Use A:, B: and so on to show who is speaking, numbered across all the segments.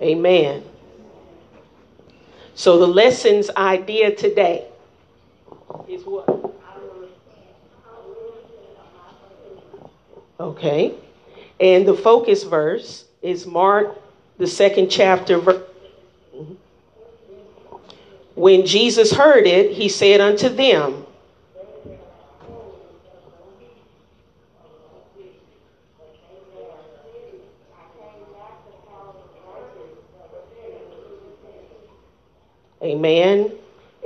A: Amen. So the lesson's idea today is what? Okay. And the focus verse is Mark, the second chapter. Mm-hmm. When Jesus heard it, he said unto them, Amen.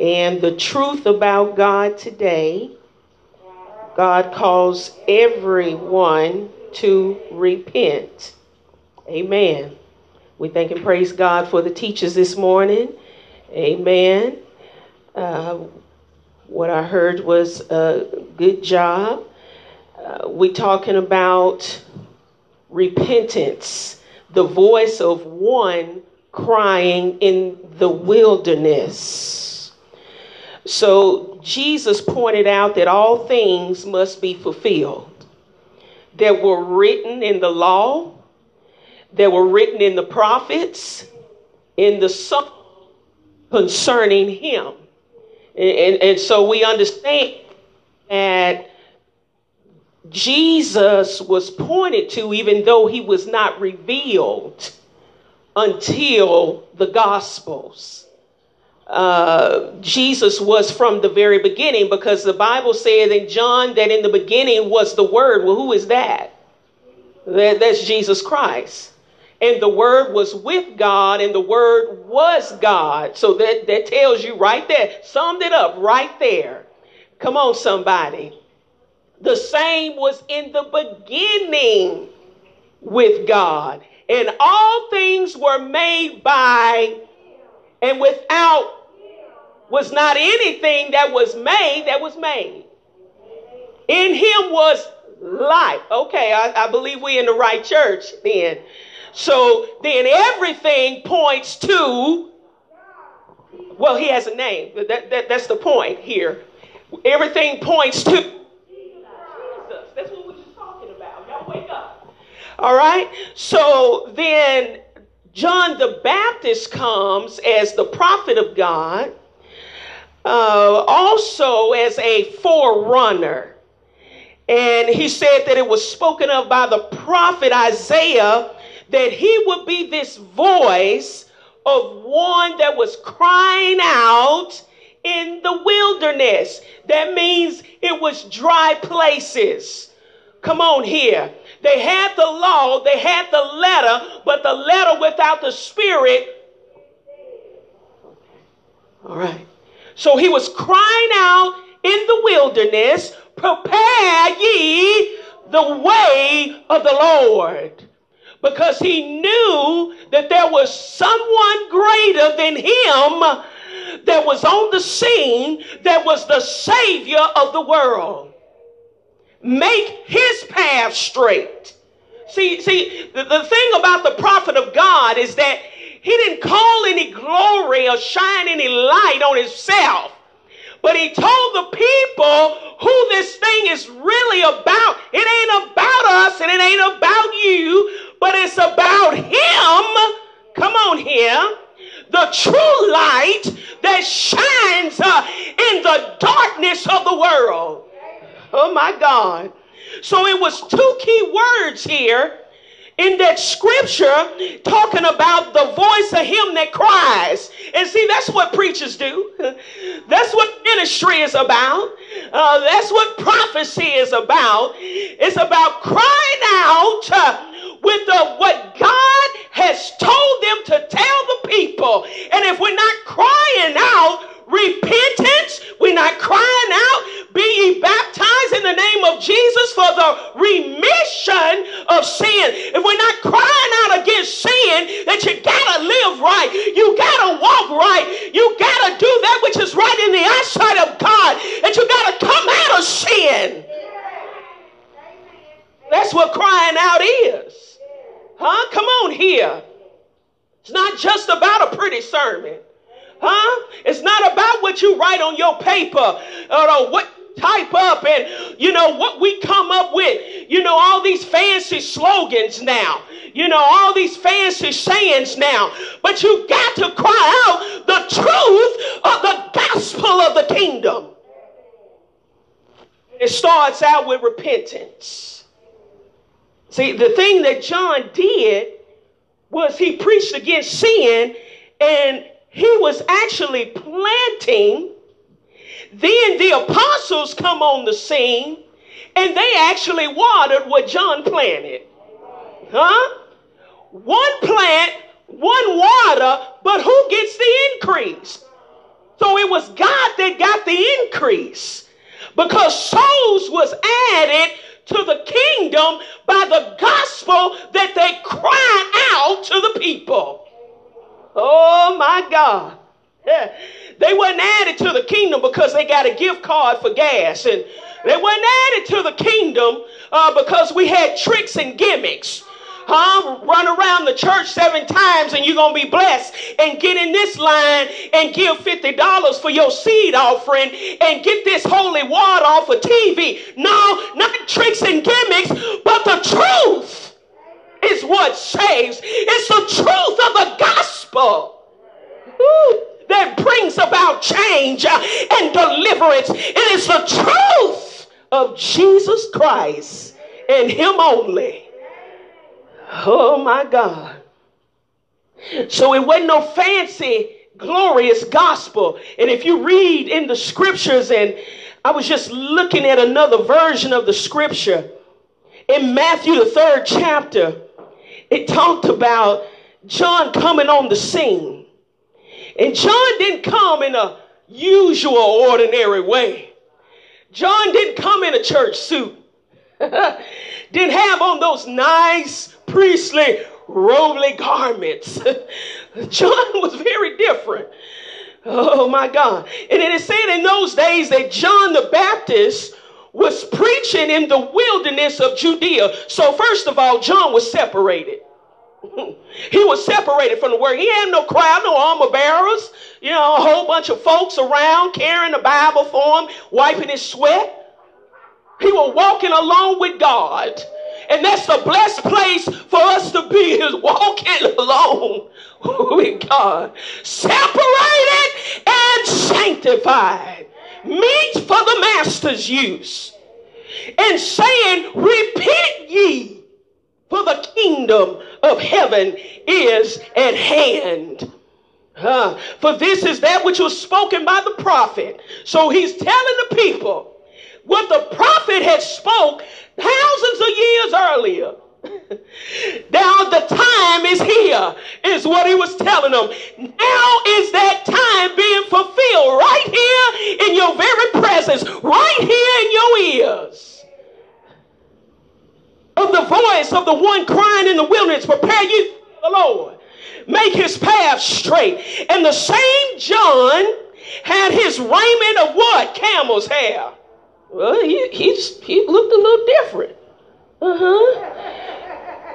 A: And the truth about God today, God calls everyone to repent. Amen. We thank and praise God for the teachers this morning. Amen. Uh, what I heard was a good job. Uh, we talking about repentance, the voice of one crying in the wilderness. So Jesus pointed out that all things must be fulfilled that were written in the law, that were written in the prophets, in the song concerning him. And, and, and so we understand that Jesus was pointed to, even though he was not revealed until the Gospels. Uh, Jesus was from the very beginning because the Bible said in John that in the beginning was the Word. Well, who is that? that that's Jesus Christ. And the Word was with God, and the Word was God. So that, that tells you right there, summed it up right there. Come on, somebody. The same was in the beginning with God. And all things were made by and without was not anything that was made that was made. In him was life. Okay, I, I believe we're in the right church then. So then everything points to, well, he has a name. That, that, that's the point here. Everything points to Jesus. That's what we're just talking about. Y'all wake up. All right? So then John the Baptist comes as the prophet of God, uh, also as a forerunner. And he said that it was spoken of by the prophet Isaiah that he would be this voice of one that was crying out in the wilderness. That means it was dry places. Come on here. They had the law, they had the letter, but the letter without the spirit. All right. So he was crying out in the wilderness, prepare ye the way of the Lord. Because he knew that there was someone greater than him that was on the scene that was the Savior of the world make his path straight. See, see, the, the thing about the prophet of God is that he didn't call any glory or shine any light on himself. But he told the people who this thing is really about. It ain't about us and it ain't about you, but it's about him. Come on here. The true light that shines uh, in the darkness of the world. Oh my God. So it was two key words here in that scripture talking about the voice of him that cries. And see, that's what preachers do. That's what ministry is about. Uh, that's what prophecy is about. It's about crying out uh, with the, what God has told them to tell the people. And if we're not crying out, repentance. We're not crying out, be ye baptized in the name of Jesus for the remission of sin. If we're not crying out against sin, that you gotta live right, you gotta walk right, you gotta do that which is right in the eyesight of God, that you gotta come out of sin. That's what crying out is. Huh? Come on here. It's not just about a pretty sermon. Huh? It's not about what you write on your paper or what type up and you know what we come up with you know, all these fancy slogans now, you know, all these fancy sayings now. But you got to cry out the truth of the gospel of the kingdom. It starts out with repentance. See, the thing that John did was he preached against sin and he was actually planting. Then the apostles come on the scene and they actually watered what John planted. Huh? One plant, one water, but who gets the increase? So it was God that got the increase because souls was added to the kingdom by the gospel that they cried out to the people. Oh my God. Yeah. They wasn't added to the kingdom because they got a gift card for gas. And they wasn't added to the kingdom uh, because we had tricks and gimmicks. Huh? Run around the church seven times and you're going to be blessed. And get in this line and give $50 for your seed offering and get this holy water off of TV. No, not tricks and gimmicks, but the truth is what saves. It's the truth of the gospel. That brings about change uh, and deliverance. It is the truth of Jesus Christ and Him only. Oh my God. So it wasn't no fancy, glorious gospel. And if you read in the scriptures, and I was just looking at another version of the scripture in Matthew, the third chapter, it talked about John coming on the scene. And John didn't come in a usual, ordinary way. John didn't come in a church suit. didn't have on those nice priestly robely garments. John was very different. Oh my God. And it is said in those days that John the Baptist was preaching in the wilderness of Judea. So, first of all, John was separated. he was separated from the world. He had no crowd, no armor bearers, you know, a whole bunch of folks around carrying the Bible for him, wiping his sweat. He was walking alone with God. And that's the blessed place for us to be is walking alone with God. Separated and sanctified. Meet for the master's use. And saying, repent ye, for the kingdom of heaven is at hand. For this is that which was spoken by the prophet. So he's telling the people what the prophet had spoke thousands of years earlier. now the time is here, is what he was telling them. Now is that time being fulfilled right here in your very presence, right here in your ears. Of the voice of the one crying in the wilderness, prepare you the Lord. Make his path straight. And the same John had his raiment of what? Camel's hair. Well, he, he's, he looked a little different. Uh huh.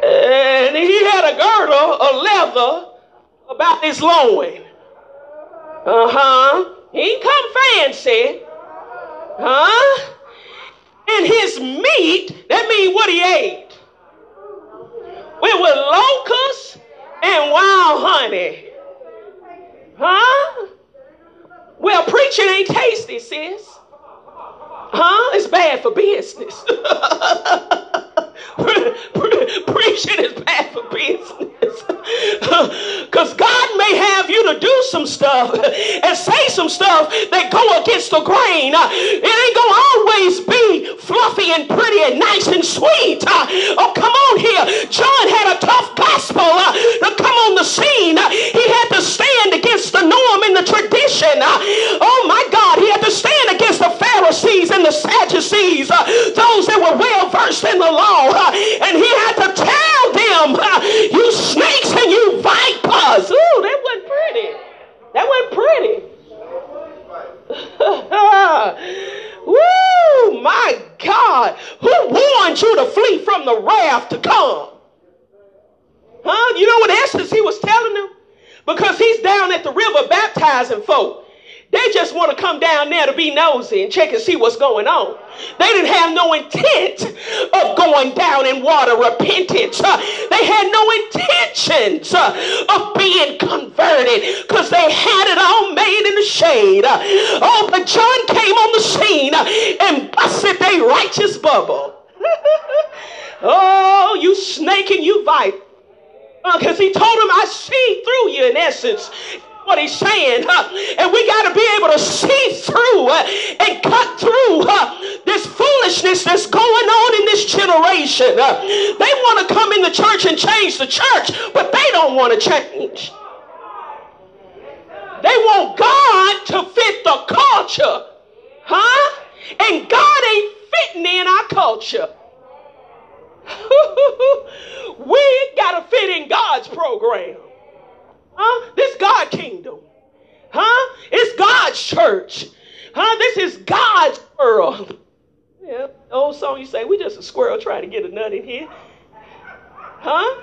A: And he had a girdle of leather about his loin. Uh huh. He come fancy. Huh? And his meat, that means what he ate. It was locusts and wild honey. Huh? Well, preaching ain't tasty, sis. Huh? It's bad for business. Preaching is bad for business. Because God may have you to do some stuff and say some stuff that go against the grain. It ain't going to always be fluffy and pretty and nice and sweet. Oh, come on here. John had a tough gospel uh, to come on the scene. He had to stand against the norm and the tradition. Oh, my God. He had to stand against the Pharisees and the Sadducees, uh, those that were well versed in the law. Uh, and he had to tell them, uh, you snakes and you vipers. Ooh, that wasn't pretty. That wasn't pretty. Woo, my God. Who warned you to flee from the wrath to come? Huh? You know what essence he was telling them? Because he's down at the river baptizing folk. They just want to come down there to be nosy and check and see what's going on. They didn't have no intent of going down in water repentance. Uh, they had no intentions uh, of being converted because they had it all made in the shade. Uh, oh, but John came on the scene uh, and busted their righteous bubble. oh, you snake and you viper. Because uh, he told him, I see through you in essence what he's saying. And we got to be able to see through uh, and cut through this foolishness that's going on in this generation. They want to come in the church and change the church, but they don't want to change. They want God to fit the culture. Huh? And God ain't fitting in our culture. we got to fit in God's program. Huh? This God kingdom. Huh? It's God's church. Huh? This is God's world. Yeah, old song you say, we just a squirrel trying to get a nut in here. Huh?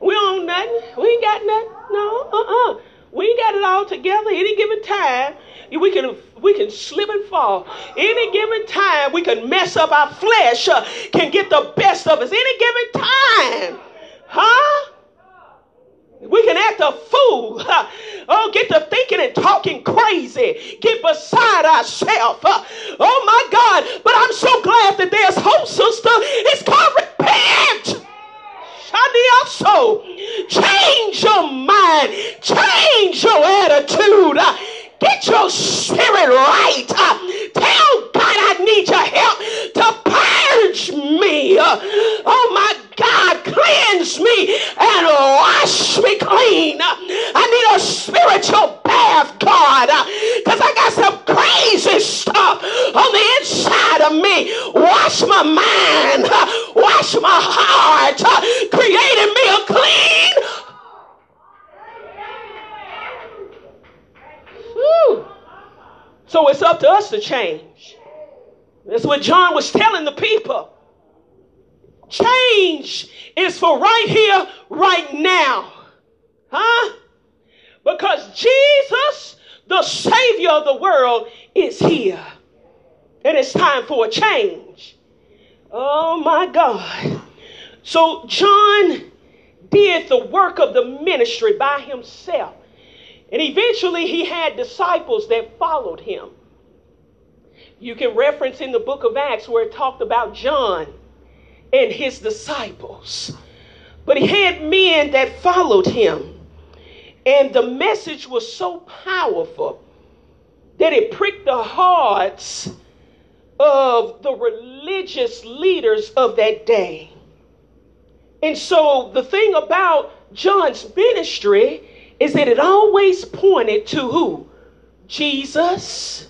A: We own nothing. We ain't got nothing. No, uh-uh. We ain't got it all together any given time. We can we can slip and fall. Any given time, we can mess up our flesh, uh, can get the best of us. Any given time. Huh? Act a fool. Oh, get to thinking and talking crazy. Get beside ourselves. Oh my God. But I'm so glad that there's hope, sister. It's called repent. Also, change your mind, change your attitude. Get your spirit right. Tell God I need your help to purge me. Oh my God, cleanse me and wash me clean. I need a spiritual bath, God, because I got some crazy stuff on the inside of me. Wash my mind, wash my heart, creating me a clean. So it's up to us to change. That's what John was telling the people. Change is for right here, right now. Huh? Because Jesus, the Savior of the world, is here. And it's time for a change. Oh my God. So John did the work of the ministry by himself. And eventually he had disciples that followed him. You can reference in the book of Acts where it talked about John and his disciples. But he had men that followed him. And the message was so powerful that it pricked the hearts of the religious leaders of that day. And so the thing about John's ministry is that it always pointed to who? Jesus.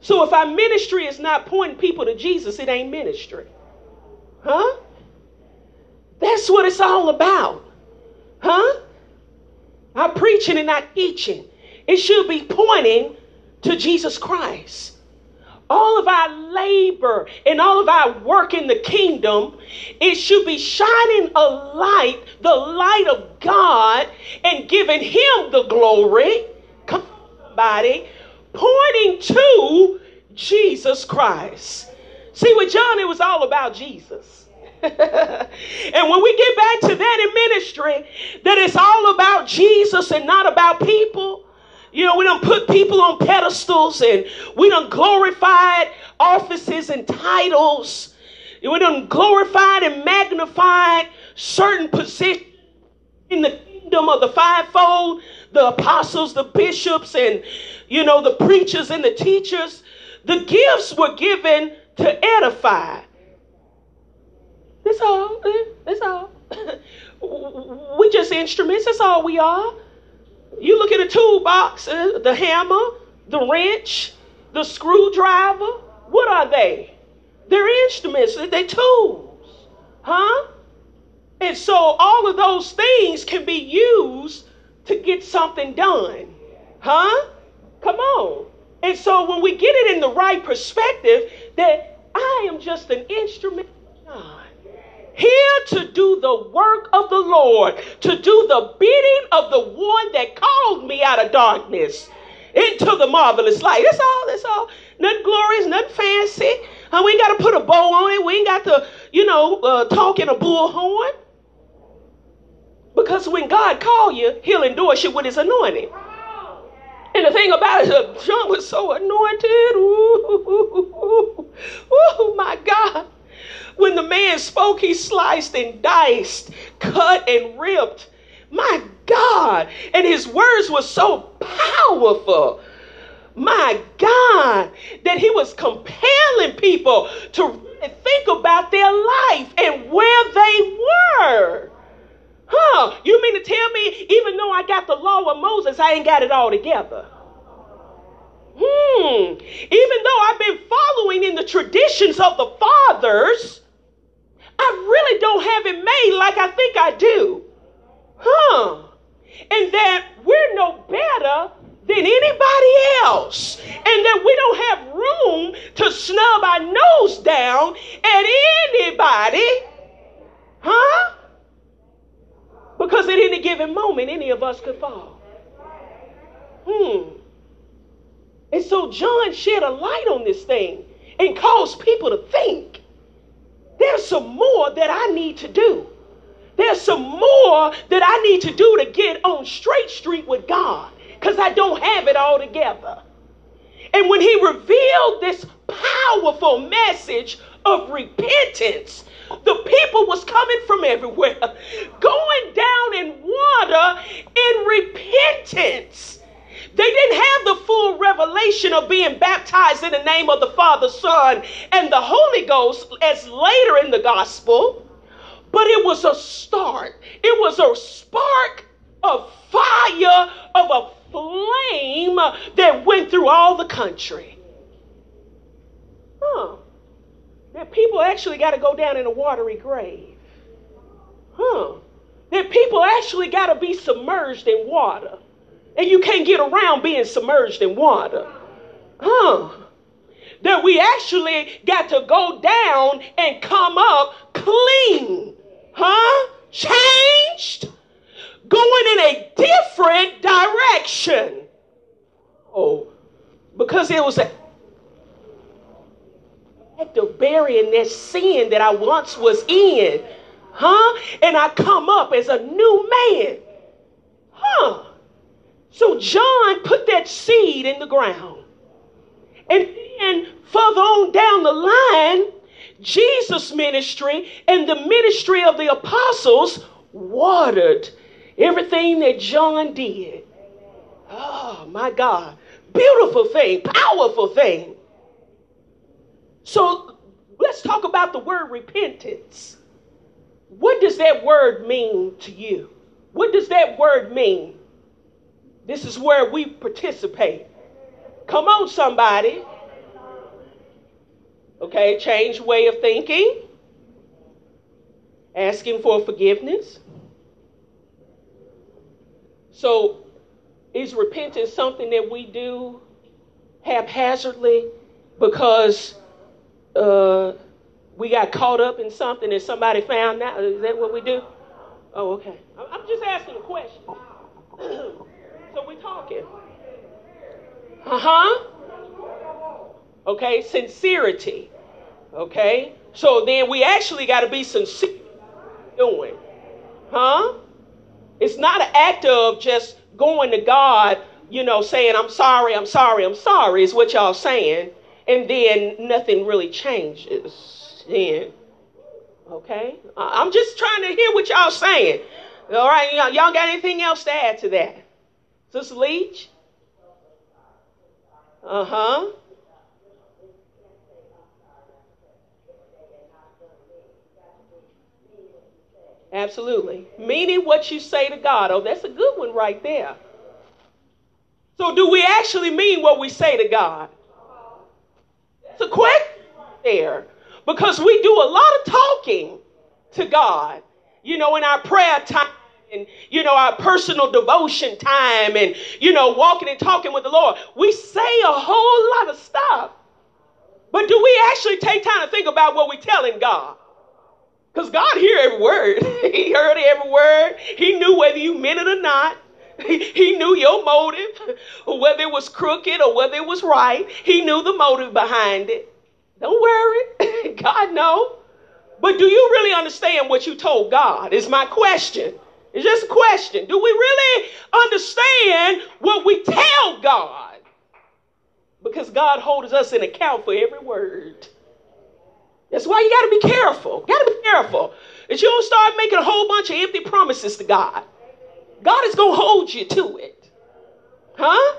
A: So if our ministry is not pointing people to Jesus, it ain't ministry. Huh? That's what it's all about. Huh? Our preaching and not teaching. It should be pointing to Jesus Christ. All of our labor and all of our work in the kingdom, it should be shining a light, the light of God, and giving Him the glory. Come on, somebody. Pointing to Jesus Christ. See, with John, it was all about Jesus. and when we get back to that in ministry, that it's all about Jesus and not about people. You know, we don't put people on pedestals and we don't glorified offices and titles. We don't glorified and magnified certain positions in the kingdom of the fivefold, the apostles, the bishops, and you know, the preachers and the teachers. The gifts were given to edify. That's all. That's all. we just instruments. That's all we are. You look at a toolbox, uh, the hammer, the wrench, the screwdriver. What are they? They're instruments. They're tools. Huh? And so all of those things can be used to get something done. Huh? Come on. And so when we get it in the right perspective, that I am just an instrument God. Here to do the work of the Lord, to do the bidding of the one that called me out of darkness. into the marvelous light. That's all. That's all. Nothing glorious, nothing fancy. Uh, we ain't got to put a bow on it. We ain't got to, you know, uh, talk in a bullhorn. Because when God call you, he'll endorse you with his anointing. And the thing about it, John was so anointed. Ooh, ooh, my God. When the man spoke, he sliced and diced, cut and ripped. My God. And his words were so powerful. My God. That he was compelling people to think about their life and where they were. Huh? You mean to tell me, even though I got the law of Moses, I ain't got it all together? Hmm. Even though I've been following in the traditions of the fathers, I really don't have it made like I think I do. Huh? And that we're no better than anybody else. And that we don't have room to snub our nose down at anybody. Huh? Because at any given moment, any of us could fall. Hmm. And so John shed a light on this thing and caused people to think there's some more that I need to do. There's some more that I need to do to get on straight street with God because I don't have it all together. And when he revealed this powerful message of repentance, the people was coming from everywhere, going down in water in repentance. They didn't have the full revelation of being baptized in the name of the Father, Son, and the Holy Ghost as later in the gospel, but it was a start. It was a spark of fire, of a flame that went through all the country. Huh. That people actually got to go down in a watery grave. Huh. That people actually got to be submerged in water. And you can't get around being submerged in water. Huh. That we actually got to go down and come up clean. Huh? Changed. Going in a different direction. Oh, because it was an act of burying that sin that I once was in. Huh? And I come up as a new man. Huh? So John put that seed in the ground. And then further on down the line, Jesus' ministry and the ministry of the apostles watered everything that John did. Oh my God. Beautiful thing, powerful thing. So let's talk about the word repentance. What does that word mean to you? What does that word mean? This is where we participate. Come on, somebody. Okay, change way of thinking. Asking for forgiveness. So, is repentance something that we do haphazardly because uh, we got caught up in something and somebody found out? Is that what we do? Oh, okay. I'm just asking a question. So we're talking. Uh huh. Okay, sincerity. Okay, so then we actually got to be sincere doing. Huh? It's not an act of just going to God, you know, saying, I'm sorry, I'm sorry, I'm sorry, is what y'all saying. And then nothing really changes. Then, okay? I'm just trying to hear what y'all saying. All right, y'all got anything else to add to that? Sister Leach? Uh huh. Absolutely. Meaning what you say to God. Oh, that's a good one right there. So, do we actually mean what we say to God? It's a question there. Because we do a lot of talking to God, you know, in our prayer time and you know our personal devotion time and you know walking and talking with the lord we say a whole lot of stuff but do we actually take time to think about what we're telling god because god hear every word he heard every word he knew whether you meant it or not He, knew your motive, whether it was crooked or whether it was right. He knew the motive behind it. Don't worry. God know. But do you really understand what you told God? Is my question. It's just a question. Do we really understand what we tell God? Because God holds us in account for every word. That's why you got to be careful. Got to be careful that you don't start making a whole bunch of empty promises to God. God is going to hold you to it. Huh?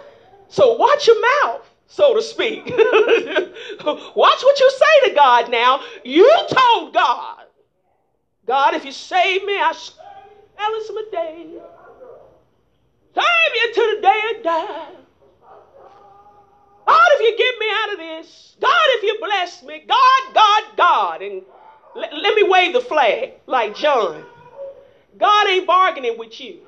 A: So watch your mouth, so to speak. watch what you say to God now. You told God, God, if you save me, I balance my day. Save you to the day I die. God, if you get me out of this. God, if you bless me. God, God, God. And let, let me wave the flag like John. God ain't bargaining with you.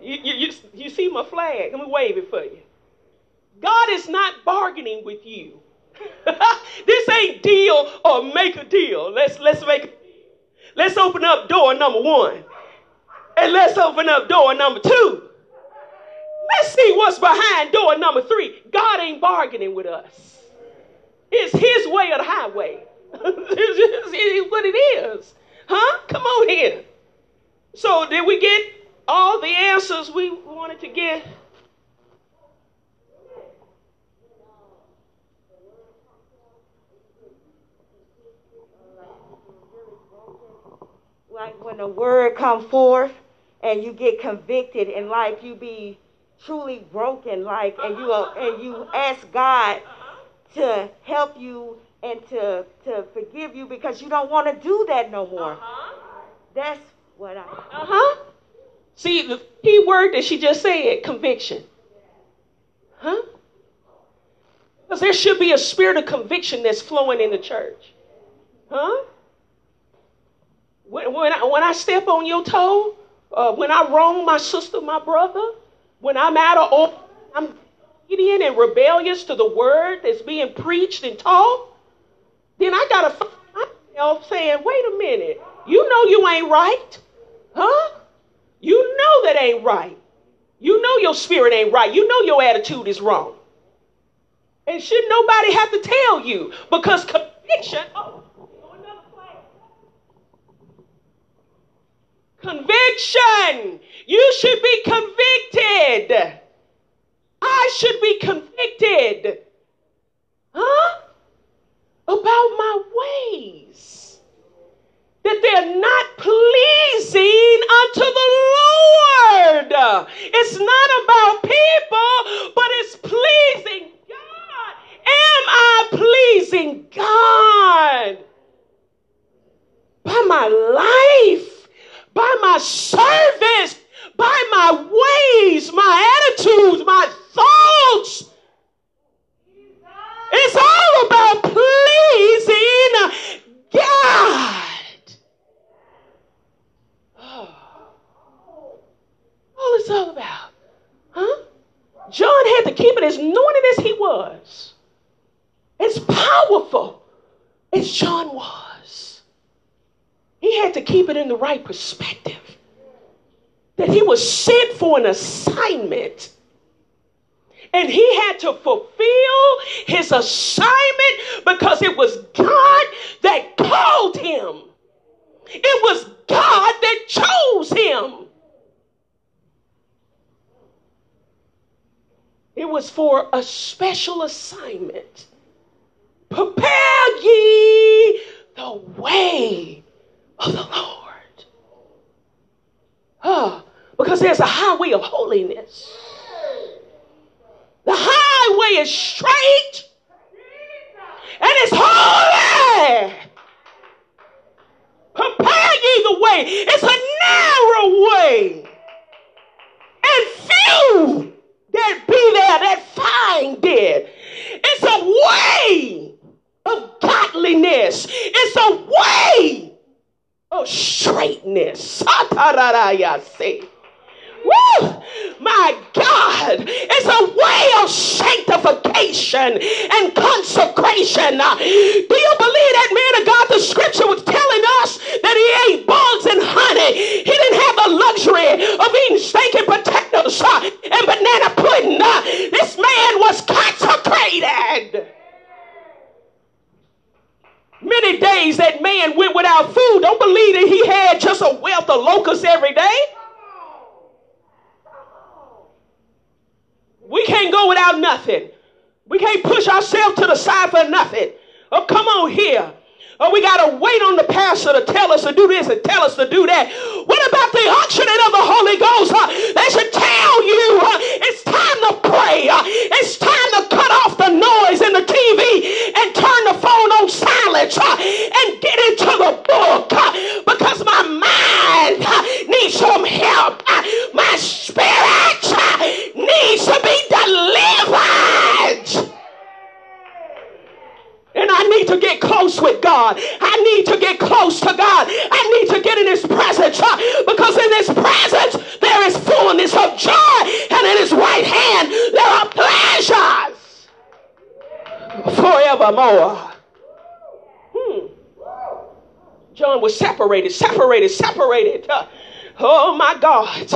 A: You, you, you, you see my flag? Let me wave it for you. God is not bargaining with you. this ain't deal or make a deal. Let's let's make. Let's open up door number one. And let's open up door number two. Let's see what's behind door number three. God ain't bargaining with us. It's his way or the highway. it's what it is. Huh? Come on here. So did we get all the answers we wanted to get?
B: Like when the word come forth and you get convicted in life, you be truly broken, like, and you and you ask God to help you and to to forgive you because you don't want to do that no more. Uh-huh. That's what I.
A: Uh huh. See the key word that she just said: conviction. Huh? Because there should be a spirit of conviction that's flowing in the church. Huh? When, when, I, when I step on your toe, uh, when I wrong my sister, my brother, when I'm out of order, I'm obedient and rebellious to the word that's being preached and taught, then I gotta find myself saying, wait a minute, you know you ain't right. Huh? You know that ain't right. You know your spirit ain't right. You know your attitude is wrong. And should nobody have to tell you because conviction, oh, Conviction. You should be convicted. I should be convicted. Huh? About my ways. That they're not pleasing unto the Lord. It's not about people, but it's pleasing God. Am I pleasing God? By my life by my service, by my ways, my attitudes, my thoughts. It's all about pleasing God. Oh. All it's all about. Huh? John had to keep it as anointed as he was. As powerful as John was. He had to keep it in the right perspective. That he was sent for an assignment. And he had to fulfill his assignment because it was God that called him. It was God that chose him. It was for a special assignment. Prepare ye the way of the Lord. Oh, because there's a highway of holiness. The highway is straight and it's holy. Prepare ye the way. It's a narrow way. And few that be there that find it. It's a way of godliness. It's a way Oh, straightness. Woo! My God, it's a way of sanctification and consecration. Uh, do you believe that man of God? The scripture was telling us that he ate bugs and honey. He didn't have the luxury of eating steak stinking potatoes uh, and banana pudding. Uh, this man was consecrated. Many days that man went without food. Don't believe that he had just a wealth of locusts every day. We can't go without nothing. We can't push ourselves to the side for nothing. Oh, come on here. Oh, we got to wait on the pastor to tell us to do this and tell us to do that. What about the unctioning of the Holy Ghost? Huh? They should tell you huh? it's time to pray. Huh? It's time to cut off the noise in the TV and turn the phone on silence and get into the book because my mind needs some help. My spirit needs to be delivered. And I need to get close with God. I need to get close to God. I need to get in His presence because in His presence there is fullness of joy, and in His right hand there are pleasures forevermore. Hmm. John was separated, separated, separated. Uh, Oh my God.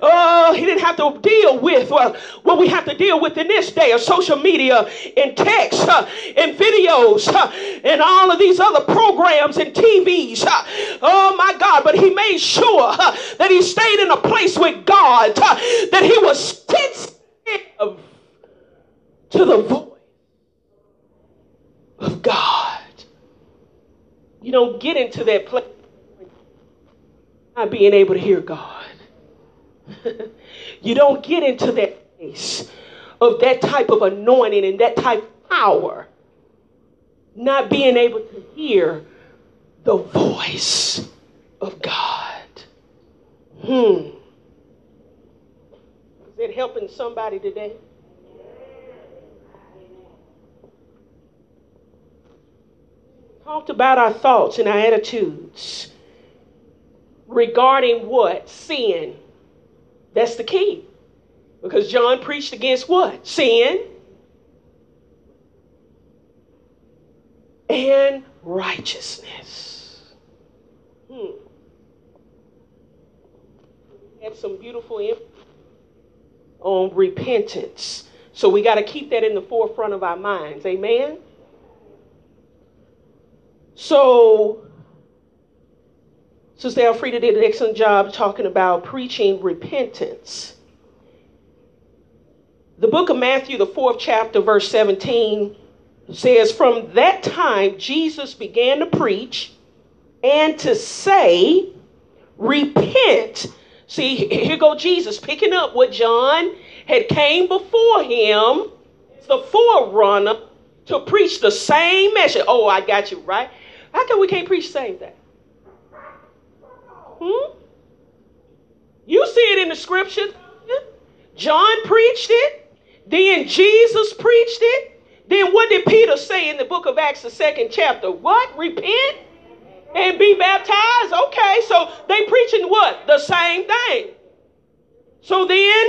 A: Oh, he didn't have to deal with well, what we have to deal with in this day of social media and text uh, and videos uh, and all of these other programs and TVs. Uh, oh my God. But he made sure uh, that he stayed in a place with God, uh, that he was sensitive to the voice of God. You don't get into that place not being able to hear God. you don't get into that place of that type of anointing and that type of power, not being able to hear the voice of God. Hmm. Is it helping somebody today? Talked about our thoughts and our attitudes regarding what? Sin. That's the key. Because John preached against what? Sin and righteousness. Hmm. Had some beautiful info on repentance. So we got to keep that in the forefront of our minds. Amen. So Sister Elfrida did an excellent job talking about preaching repentance. The book of Matthew, the fourth chapter, verse 17, says, From that time Jesus began to preach and to say, Repent. See, here go Jesus picking up what John had came before him, the forerunner, to preach the same message. Oh, I got you, right? How come we can't preach the same thing? Hmm? You see it in the scripture. John preached it. Then Jesus preached it. Then what did Peter say in the book of Acts, the second chapter? What? Repent and be baptized? Okay, so they preaching what? The same thing. So then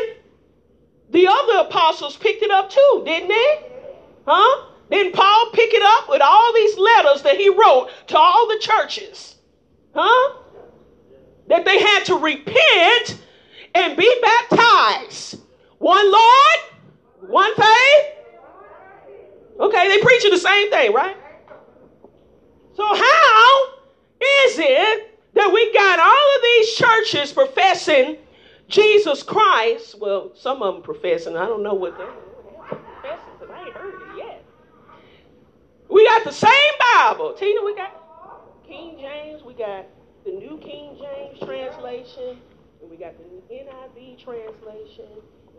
A: the other apostles picked it up too, didn't they? Huh? Then Paul pick it up with all these letters that he wrote to all the churches. Huh? that they had to repent and be baptized. One Lord, one faith. Okay, they preaching the same thing, right? So how is it that we got all of these churches professing Jesus Christ? Well, some of them professing. I don't know what they're professing I ain't heard. We got the same Bible. Tina, we got King James. We got the New King James translation, and we got the NIV translation,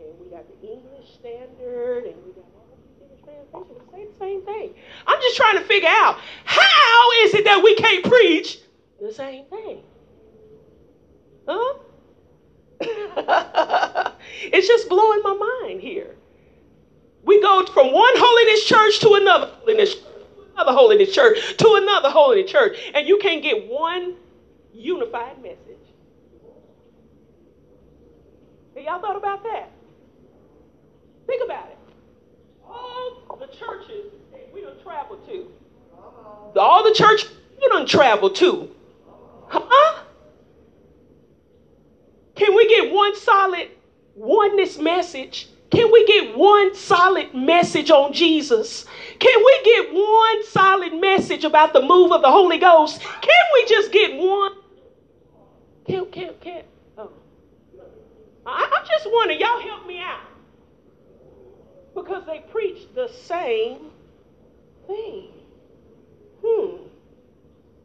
A: and we got the English Standard, and we got all these different translations that say the same thing. I'm just trying to figure out how is it that we can't preach the same thing? Huh? it's just blowing my mind here. We go from one holiness church to another holiness, another holiness church to another holiness church, and you can't get one unified message. Have y'all thought about that? Think about it. All the churches we don't travel to, all the church we don't travel to, huh? Can we get one solid oneness message? Can we get one solid message on Jesus? Can we get one solid message about the move of the Holy Ghost? Can we just get one? Can, can, can. Oh. I, I'm just wondering, y'all help me out. Because they preach the same thing. Hmm.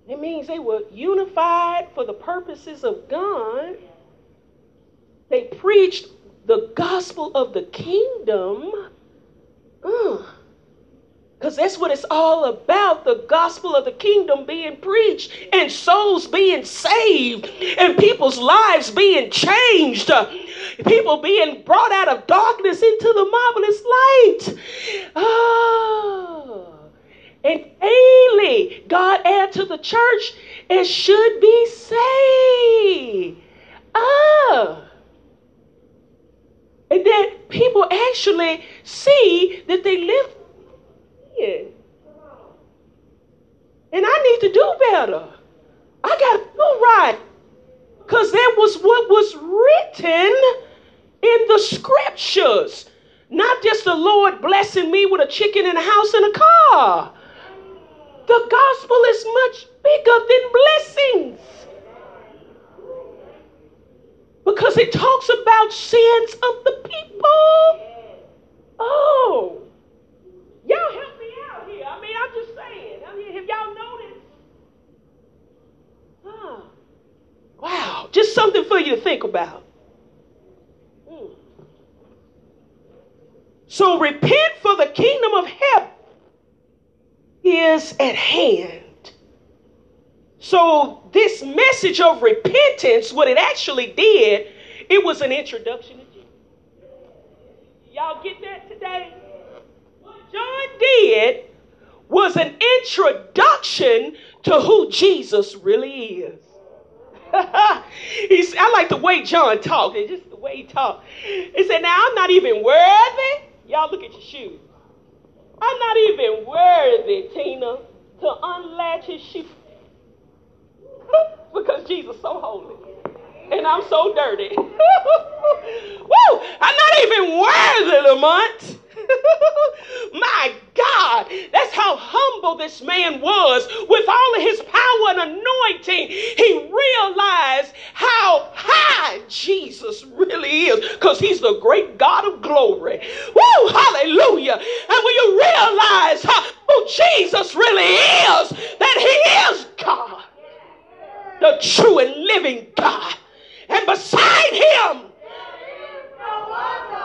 A: It means they were unified for the purposes of God. They preached the gospel of the kingdom. Mm. Because that's what it's all about the gospel of the kingdom being preached and souls being saved and people's lives being changed. People being brought out of darkness into the marvelous light. Oh. And daily, God add to the church, it should be saved. Oh. And then people actually see that they live in. And I need to do better. I got to do right. Because that was what was written in the scriptures. Not just the Lord blessing me with a chicken and a house and a car. The gospel is much bigger than blessings because it talks about sins of the people. Oh, y'all help me out here. I mean, I'm just saying. I mean, have y'all noticed? Huh. Wow, just something for you to think about. Hmm. So repent for the kingdom of heaven is at hand. So, this message of repentance, what it actually did, it was an introduction to Jesus. Y'all get that today? What John did was an introduction to who Jesus really is. He's, I like the way John talked, and just the way he talked. He said, Now I'm not even worthy. Y'all look at your shoes. I'm not even worthy, Tina, to unlatch his shoes because Jesus so holy. And I'm so dirty. Woo! I'm not even worthy, Lamont. My God, that's how humble this man was with all of his power and anointing. He realized how high Jesus really is because he's the great God of glory. Woo, hallelujah. And when you realize how, who Jesus really is, that he is God the true and living God. And beside him,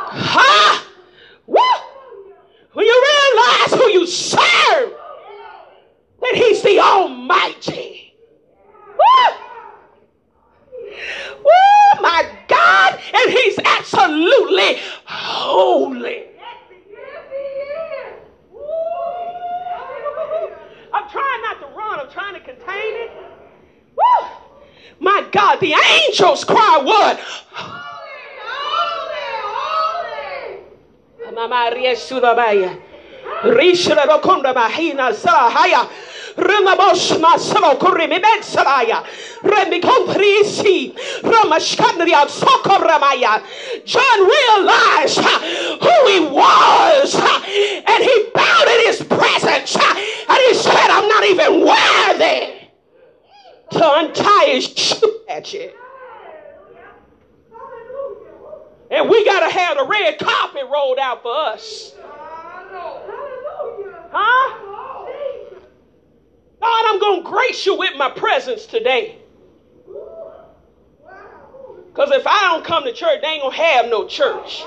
A: huh? What? When you realize who you serve, that he's the Almighty. Woo! Woo, my God, and he's absolutely holy. I'm trying not to run, I'm trying to contain it. Woo! My God, the angels cry what? John realized who he was and he bowed in his presence and he said, I'm not even worthy to untie his shoe at you. And we got to have the red carpet rolled out for us. Huh? God, I'm going to grace you with my presence today. Because if I don't come to church, they ain't going to have no church.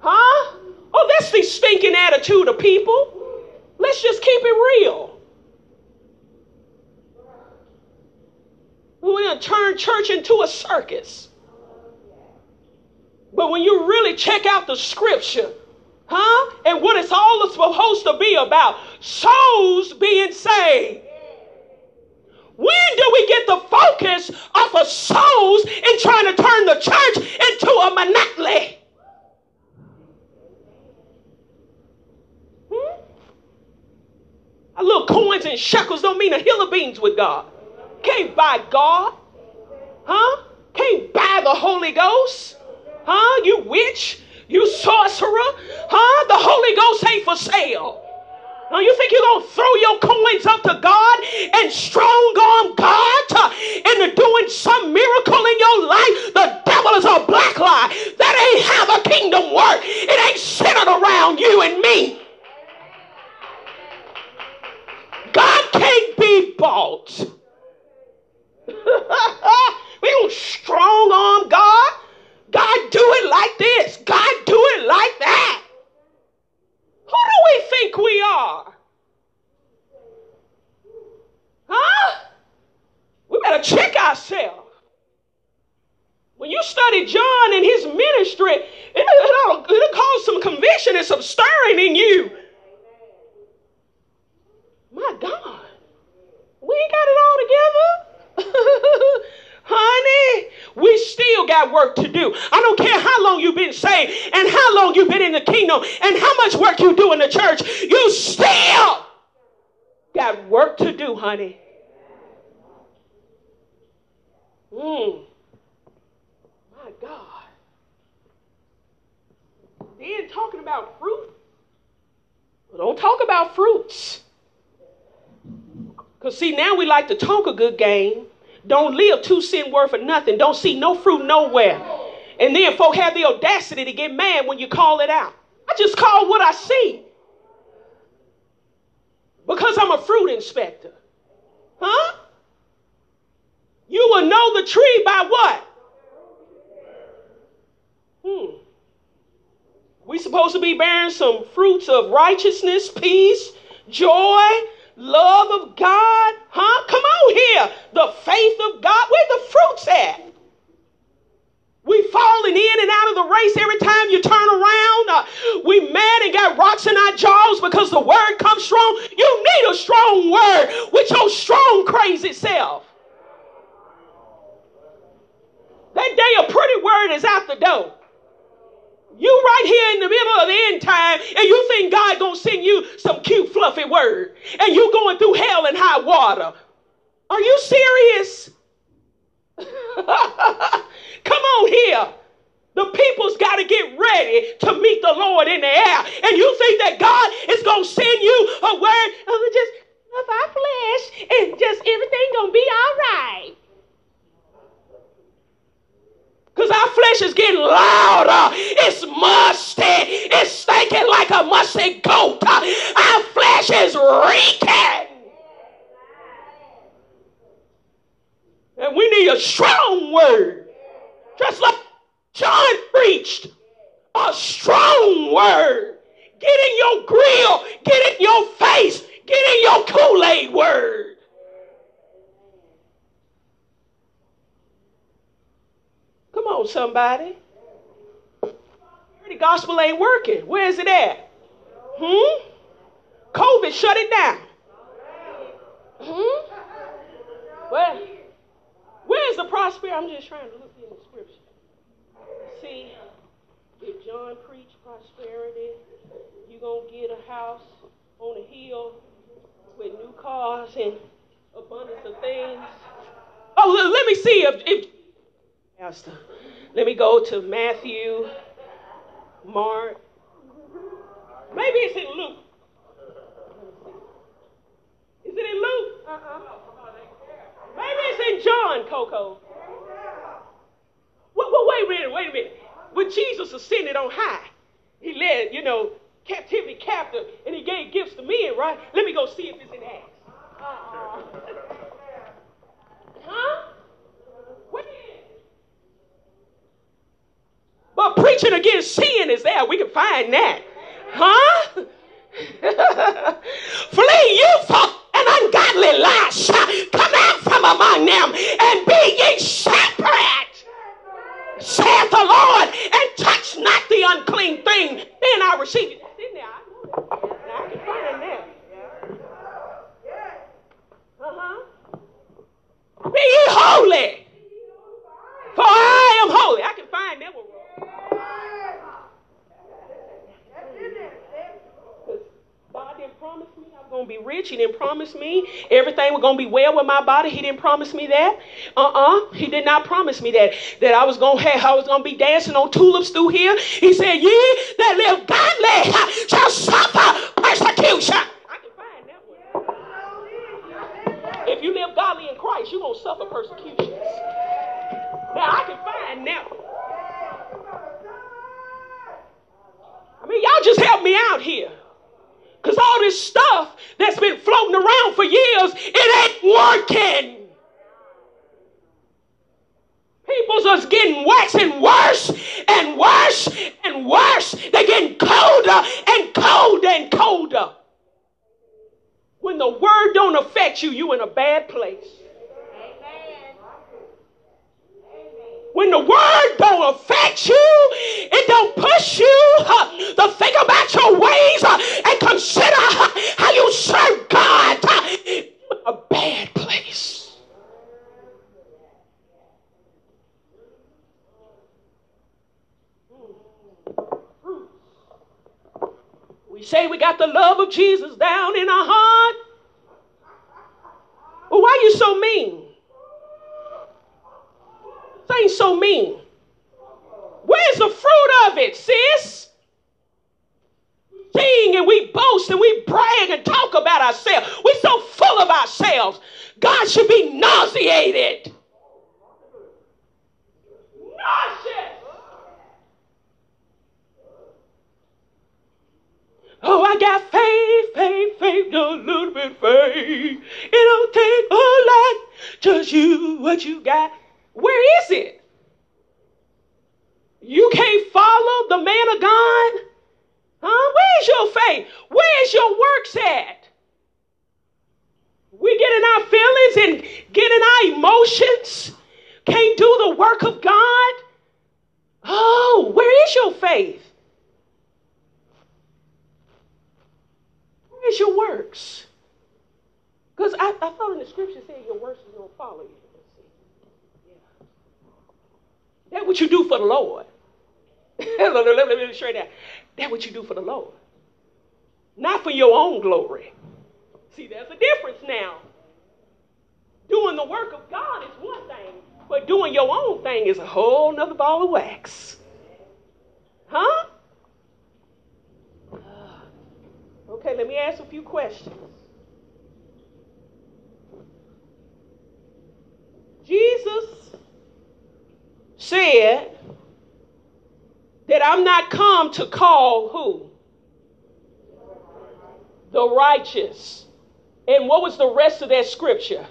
A: Huh? Oh, that's the stinking attitude of people. Let's just keep it real. We're going to turn church into a circus. But when you really check out the scripture, huh? And what it's all supposed to be about souls being saved. When do we get the focus off of souls and trying to turn the church into a monopoly? Hmm? A little coins and shekels don't mean a hill of beans with God. Can't buy God. Huh? Can't buy the Holy Ghost. Huh? You witch. You sorcerer, huh? The Holy Ghost ain't for sale. Now you think you're going to throw your coins up to God and strong arm God to, into doing some miracle in your life? The devil is a black lie. That ain't how the kingdom work. It ain't centered around you and me. God can't be bought. we don't strong arm God. God do it like this. God do it like that. Who do we think we are? Huh? We better check ourselves. When you study John and his ministry, it, it'll cause some conviction and some stirring in you. My God, we ain't got it all together. Honey, we still work to do. I don't care how long you've been saved and how long you've been in the kingdom and how much work you do in the church. You still got work to do, honey. Mm. My God. Then talking about fruit. don't talk about fruits. Because, see, now we like to talk a good game. Don't live two cent worth of nothing. Don't see no fruit nowhere. And then folk have the audacity to get mad when you call it out. I just call what I see. Because I'm a fruit inspector. Huh? You will know the tree by what? Hmm. We supposed to be bearing some fruits of righteousness, peace, joy, love of God. Huh? Come on here. The faith of God. Where the fruits at? We falling in and out of the race every time you turn around. Uh, we mad and got rocks in our jaws because the word comes strong. You need a strong word with your strong, crazy self. That day a pretty word is out the door. You right here in the middle of the end time, and you think God gonna send you some cute, fluffy word, and you going through hell and high water. Are you serious? Come on here. The people's got to get ready to meet the Lord in the air. And you think that God is going to send you a word of just of our flesh and just everything going to be all right. Because our flesh is getting louder. It's musty. It's stinking like a musty goat. Our flesh is reeking. And we need a strong word. Just like John preached. A strong word. Get in your grill. Get in your face. Get in your Kool-Aid word. Come on, somebody. The gospel ain't working. Where is it at? Hmm? COVID shut it down. Hmm? Where? Where's the prosperity? I'm just trying to look in the scripture. See, if John preached prosperity, you're going to get a house on a hill with new cars and abundance of things. Oh, let me see if, if Pastor. Let me go to Matthew, Mark. Maybe it's in Luke. Is it in Luke? Uh-uh. Maybe it's in John, Coco. Well, well, wait a minute, wait a minute. When Jesus ascended on high, he led, you know, captivity captive, and he gave gifts to men, right? Let me go see if it's in Acts. Uh-uh. Huh? But preaching against sin is there. We can find that. Huh? Flee you from an ungodly lust. Come out from among them and be ye separate, saith the Lord, and touch not the unclean thing. Then I receive it. There. I can find that. Uh-huh. Be ye holy, for I am holy. I can find that one. God didn't promise me I'm going to be rich rich. He didn't promise me everything was going to be well with my body. He didn't promise me that. Uh-uh. He did not promise me that. That I was going to have, I was going to be dancing on tulips through here. He said, ye that live godly shall suffer persecution. I can find that. If you live godly in Christ, you're going to suffer persecutions. Now I can find that. I mean, y'all just help me out here. This stuff that's been floating around for years, it ain't working. People's just getting worse and worse and worse and worse. They're getting colder and colder and colder. When the word don't affect you, you in a bad place. When the word don't affect you, it don't push you uh, to think about your ways uh, and consider uh, how you serve God. A bad place. We say we got the love of Jesus down in our heart. Well, why are you so mean? Ain't so mean. Where's the fruit of it, sis? Sing and we boast and we brag and talk about ourselves. We're so full of ourselves. God should be nauseated. Nauseous. Oh, I got faith, faith, faith, a little bit faith. It don't take a lot, just you, what you got. Where is it? You can't follow the man of God? Huh? Where's your faith? Where's your works at? We get in our feelings and get in our emotions. Can't do the work of God. Oh, where is your faith? Where's your works? Because I, I thought in the scripture said your works is going to follow you. That's what you do for the Lord. let me straight out. That's what you do for the Lord. Not for your own glory. See, there's a difference now. Doing the work of God is one thing, but doing your own thing is a whole nother ball of wax. Huh? Okay, let me ask a few questions. Jesus said that I'm not come to call who? The righteous. And what was the rest of that scripture?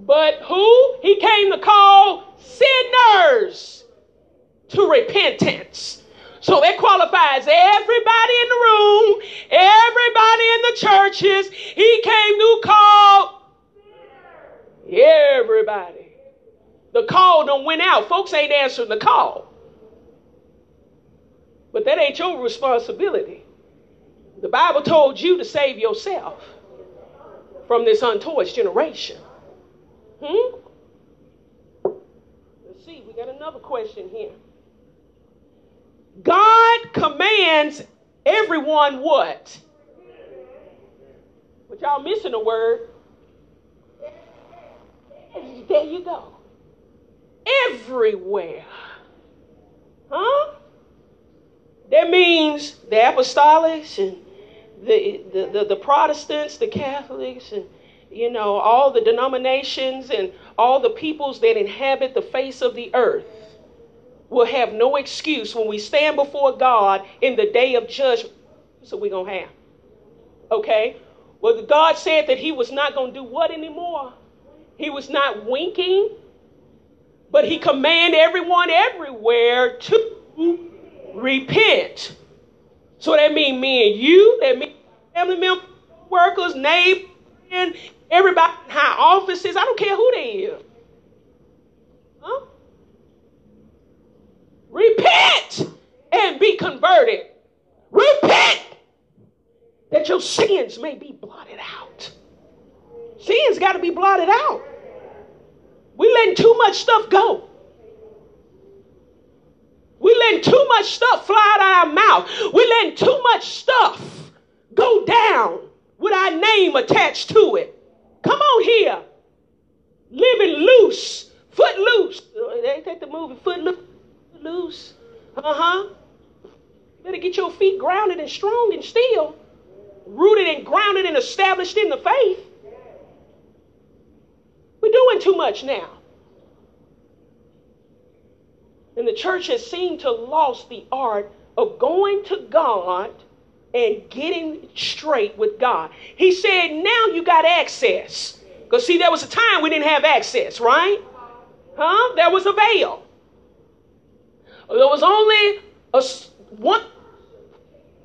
A: But who? He came to call sinners to repentance. So that qualifies everybody in the room, everybody in the churches. He came to call Everybody. The call done went out. Folks ain't answering the call. But that ain't your responsibility. The Bible told you to save yourself from this untoward generation. Hmm? Let's see, we got another question here. God commands everyone what? But y'all missing a word. There you go. Everywhere. Huh? That means the apostolics and the, the, the, the, Protestants, the Catholics, and you know, all the denominations and all the peoples that inhabit the face of the earth will have no excuse when we stand before God in the day of judgment. So we're going to have. Okay? Well, God said that He was not going to do what anymore? He was not winking, but he commanded everyone everywhere to repent. So that means me and you, that means family members, workers, neighbors, everybody in high offices. I don't care who they is. Huh? Repent and be converted. Repent that your sins may be blotted out. Sin's got to be blotted out. We letting too much stuff go. We letting too much stuff fly out of our mouth. We letting too much stuff go down with our name attached to it. Come on here. Living loose, foot loose. They take the movie Foot Loose. Uh huh. Better get your feet grounded and strong and still, rooted and grounded and established in the faith. We're doing too much now. And the church has seemed to lost the art of going to God and getting straight with God. He said, now you got access. Because see, there was a time we didn't have access, right? Huh? There was a veil. There was only a one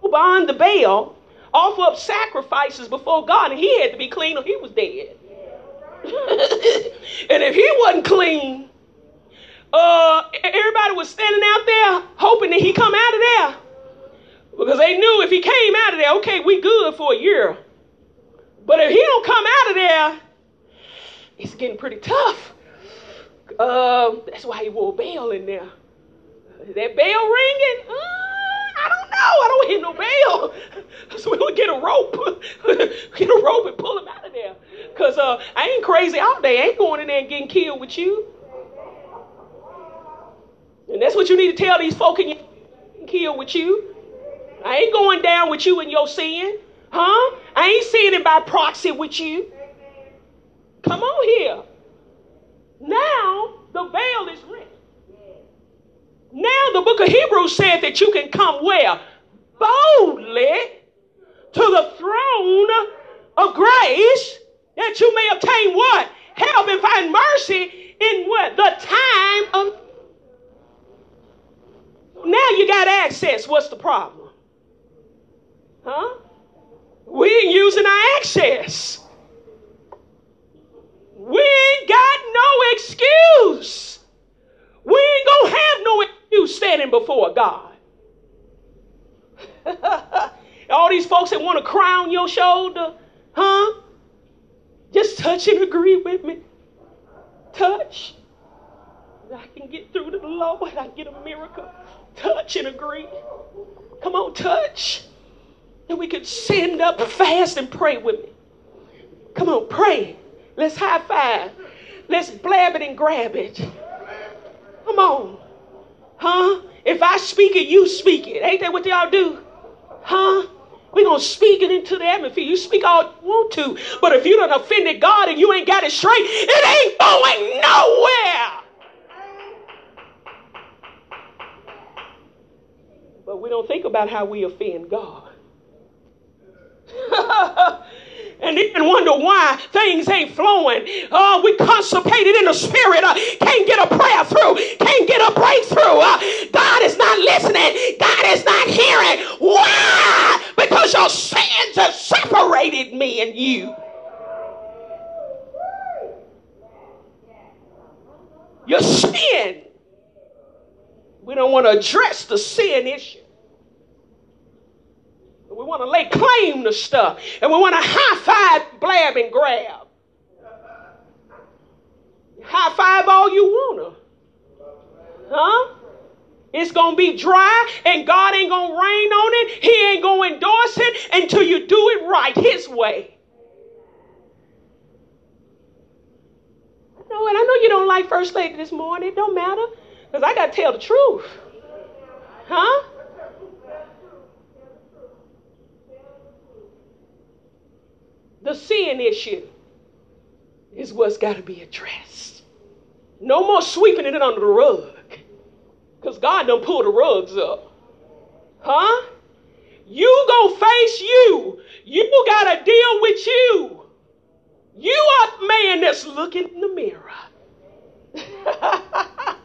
A: behind the veil, offer up sacrifices before God, and he had to be clean or he was dead. and if he wasn't clean, uh, everybody was standing out there hoping that he come out of there. Because they knew if he came out of there, okay, we good for a year. But if he don't come out of there, it's getting pretty tough. Uh, that's why he wore a bell in there. that bell ringing? Uh, I don't hear no bell. So we'll get a rope. get a rope and pull him out of there. Because uh, I ain't crazy all day. I ain't going in there and getting killed with you. And that's what you need to tell these folk and kill with you. I ain't going down with you in your sin. Huh? I ain't sinning by proxy with you. Come on here. Now the veil is rent. Now the book of Hebrews said that you can come where? Boldly to the throne of grace that you may obtain what? Help and find mercy in what? The time of now you got access. What's the problem? Huh? We ain't using our access. We ain't got no excuse. We ain't gonna have no excuse standing before God. All these folks that want to crown your shoulder, huh? Just touch and agree with me. Touch. I can get through to the Lord. I get a miracle touch and agree. Come on, touch. And we can send up fast and pray with me. Come on, pray. Let's high five. Let's blab it and grab it. Come on. Huh? If I speak it, you speak it. Ain't that what y'all do? Huh? We're going to speak it into the atmosphere. You speak all you want to. But if you don't offended God and you ain't got it straight, it ain't going nowhere. But we don't think about how we offend God. and even wonder why things ain't flowing. Oh, we constipated in the spirit. Uh, can't get a prayer through. Can't get a breakthrough. Uh, God is not listening. God is not hearing. Why? Because your sins have separated me and you. Your sin we don't want to address the sin issue. We want to lay claim to stuff. And we want to high five, blab, and grab. High five all you want to. Huh? It's going to be dry and God ain't going to rain on it. He ain't going to endorse it until you do it right His way. Know, and I know you don't like First Lady this morning. It don't matter. Because I got to tell the truth. Huh? The sin issue is what's got to be addressed. No more sweeping it under the rug. Because God done pull the rugs up. Huh? You go face you. You got to deal with you. You are the man that's looking in the mirror.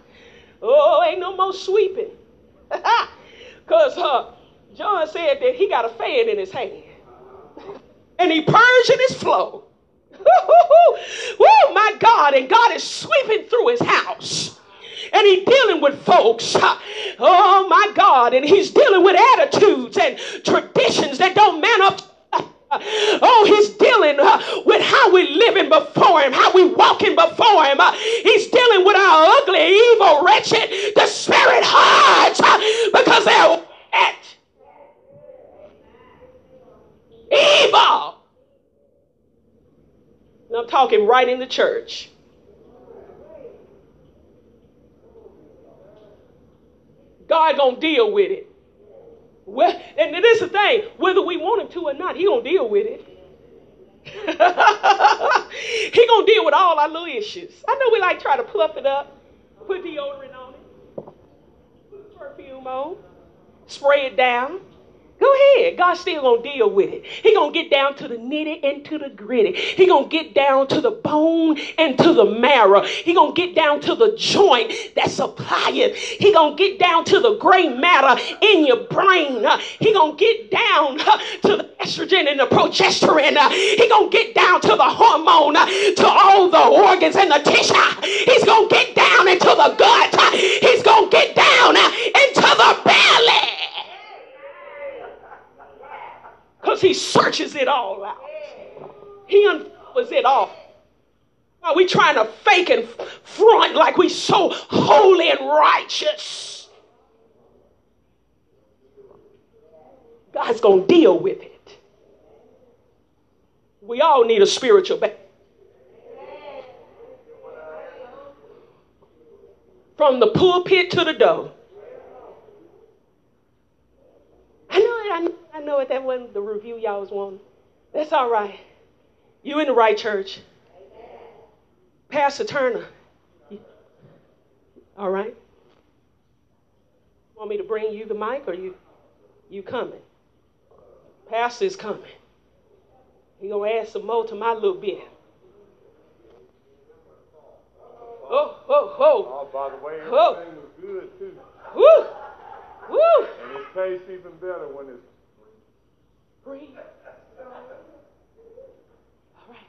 A: Oh, ain't no more sweeping. Because uh, John said that he got a fan in his hand. and he purging his flow. oh my God, and God is sweeping through his house. And he's dealing with folks. Oh my God, and he's dealing with attitudes and traditions that don't man up Oh, he's dealing uh, with how we living before him, how we walking before him. Uh, he's dealing with our ugly, evil, wretched, the spirit hearts uh, because they're wet. Evil! And I'm talking right in the church. God gonna deal with it. Well, and this is the thing, whether we want him to or not, he gonna deal with it. he gonna deal with all our little issues. I know we like try to puff it up, put deodorant on it, put perfume on, spray it down. Go ahead. God's still gonna deal with it. He gonna get down to the nitty and to the gritty. He gonna get down to the bone and to the marrow. He gonna get down to the joint that supply it. He gonna get down to the gray matter in your brain. He gonna get down to the estrogen and the progesterone. He gonna get down to the hormone, to all the organs and the tissue. He's gonna get down into the gut. He's gonna get down into the belly because he searches it all out. He uncovers it all. Are we trying to fake and front like we so holy and righteous? God's going to deal with it. We all need a spiritual back. From the pulpit to the door. I know it. I know it. That wasn't the review y'all was wanting. That's all right. You in the right church. Pastor Turner. All right. Want me to bring you the mic or you you coming? Pastor's coming. He gonna add some more to my little bit. Oh, oh, oh.
C: Oh, by the way, everything oh. was good too.
A: Woo! Woo!
C: And it tastes even better when it's
A: Breathe. All right,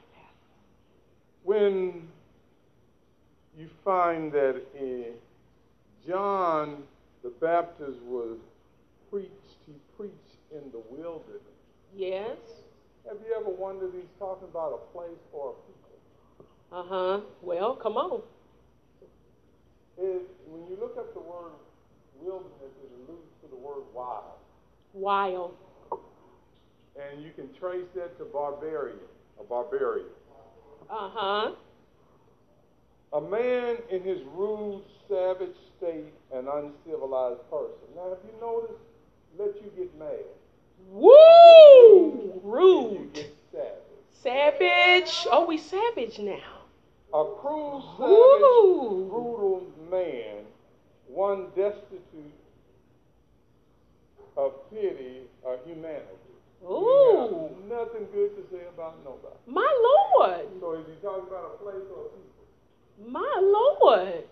C: When you find that in John the Baptist was preached, he preached in the wilderness.
A: Yes.
C: Have you ever wondered he's talking about a place or a people?
A: Uh huh. Well, come on.
C: It, when you look up the word wilderness, it alludes to the word wild.
A: Wild
C: and you can trace that to barbarian, a barbarian.
A: Uh huh.
C: A man in his rude, savage state, an uncivilized person. Now, if you notice, let you get mad.
A: Woo! Rude.
C: You get savage.
A: Savage. Oh, we savage now.
C: A cruel, savage, brutal man, one destitute of pity or humanity.
A: Ooh.
C: nothing good to say about nobody.
A: My Lord.
C: So is he talking about a place or a people?
A: My Lord.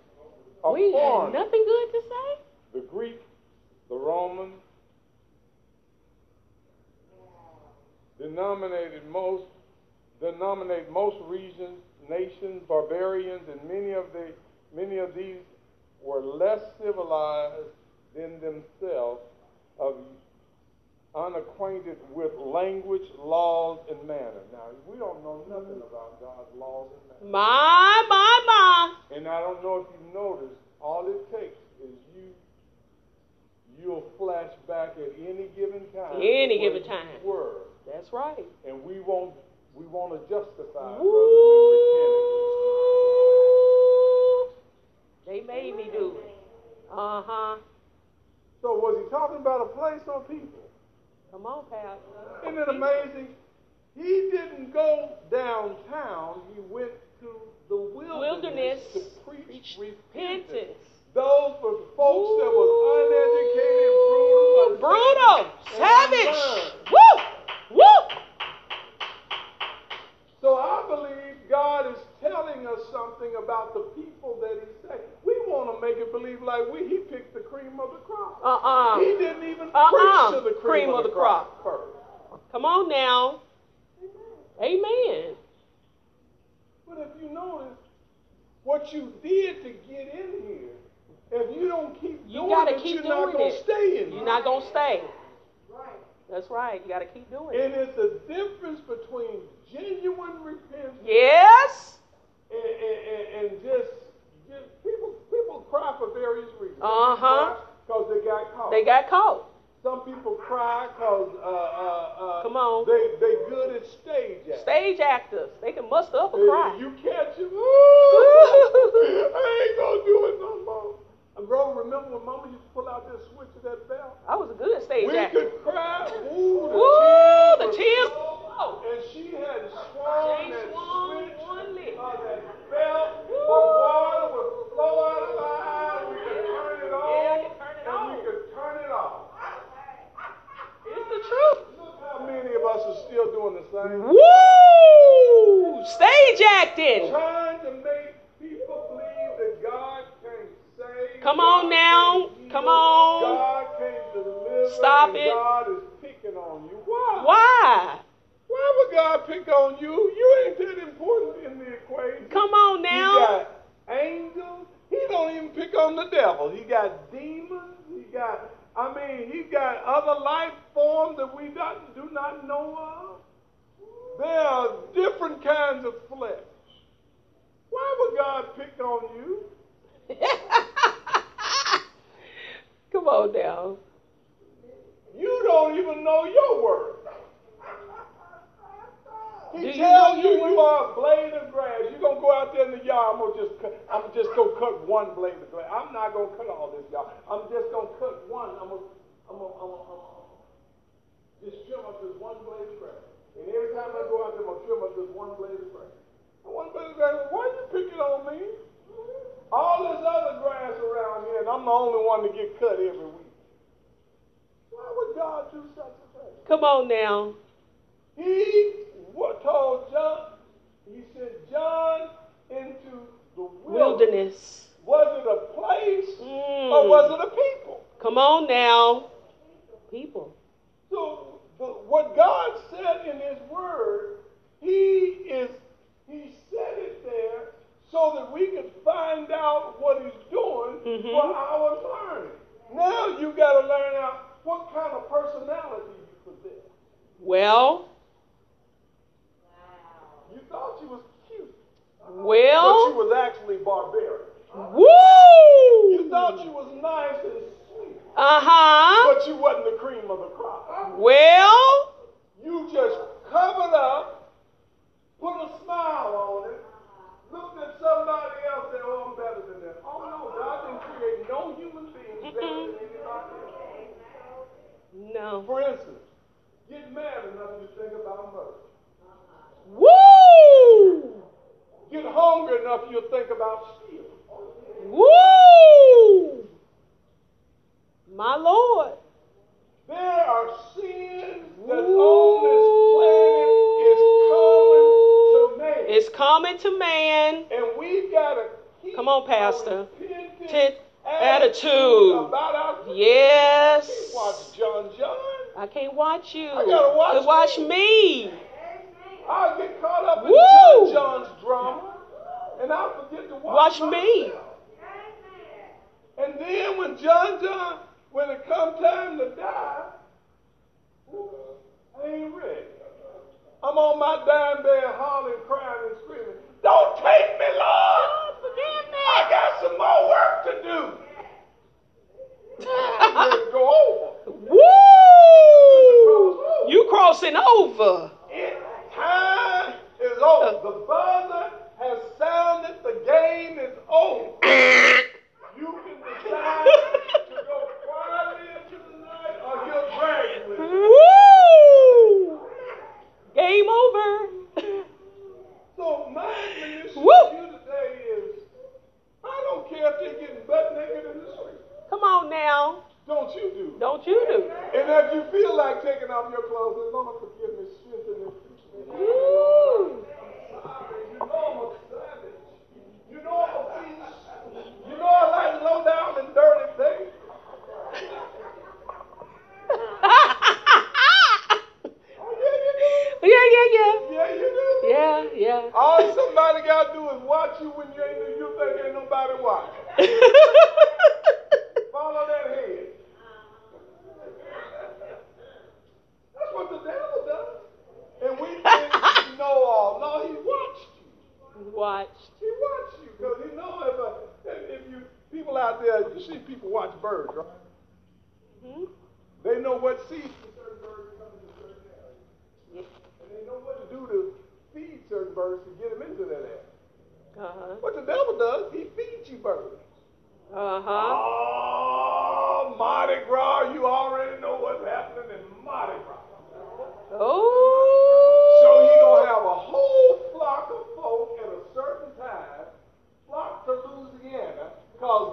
C: A
A: we
C: foreigner.
A: have nothing good to say.
C: The Greek, the Roman, denominated most denominate most regions, nations, barbarians, and many of the many of these were less civilized than themselves of unacquainted with language, laws, and manner. Now, we don't know nothing about God's laws and
A: manner. My, my, my.
C: And I don't know if you noticed, all it takes is you, you'll flash back at any given time.
A: Any given time.
C: Word.
A: That's right.
C: And we won't, we want to justify
A: They made me do it. Uh huh.
C: So was he talking about a place or people?
A: Come on, Pastor.
C: Isn't it amazing? He didn't go downtown. He went to the wilderness,
A: wilderness
C: to preach,
A: preach
C: repentance.
A: repentance.
C: Those were folks Ooh. that was uneducated,
A: brutal, brutal, savage. Woo, woo.
C: So I believe God is telling us something about the people that He saved. We want to make it believe like we He picked the cream of the crop.
A: Uh-uh.
C: He didn't even
A: uh-uh.
C: preach to the cream,
A: cream
C: of,
A: of,
C: the,
A: the
C: crop,
A: crop
C: first.
A: Come on now. Amen. Amen.
C: But if you notice, what you did to get in here, if you don't keep
A: you
C: doing
A: gotta
C: it,
A: keep
C: you're
A: doing
C: not going to stay in
A: You're
C: here.
A: not going to stay. Right. That's right. You got to keep doing
C: and
A: it.
C: And it's a difference I'm the only one to get cut every week. Why would God do such a thing?
A: Come on now.
C: He told John, he sent John into the wilderness.
A: Wilderness.
C: Was it a place
A: Mm.
C: or was it a people?
A: Come on now. People.
C: So the, what God said in His Word, He is He said it there so that we can find out what He's doing
A: Mhm.
C: for our learning. Now you got to learn out what kind of personality you possess.
A: Well,
C: You thought you was cute, Well. but you was actually barbaric.
A: Woo!
C: You thought you was nice and sweet,
A: Uh huh.
C: but you wasn't the cream of the crop.
A: Well,
C: You just covered up, put a smile on it, looked at somebody else and oh, I'm better than that. Oh, no, God didn't create no human being better than anybody else.
A: no.
C: For instance, get mad enough to think about murder.
A: Woo!
C: Get hungry enough you'll think about stealing.
A: Woo! My Lord.
C: There are sins that's on this planet is common to man.
A: It's coming to man.
C: And we've got to
A: Come on, Pastor. Tent
C: attitude
A: attitude.
C: about our
A: Yes.
C: Watch John John.
A: I can't watch you.
C: I gotta watch
A: watch me.
C: I'll get caught up in
A: Woo!
C: John John's drama, and I'll forget to
A: Watch
C: watch,
A: me.
C: And then when John John, when it comes time to die, I ain't ready. I'm on my dime bed hollering, crying, and screaming, Don't take me, Lord!
A: Oh, Forgive me.
C: I got some more work to do. I'm ready to go over.
A: Woo! You crossing over.
C: It time is over. The buzzer has sounded. The game is over.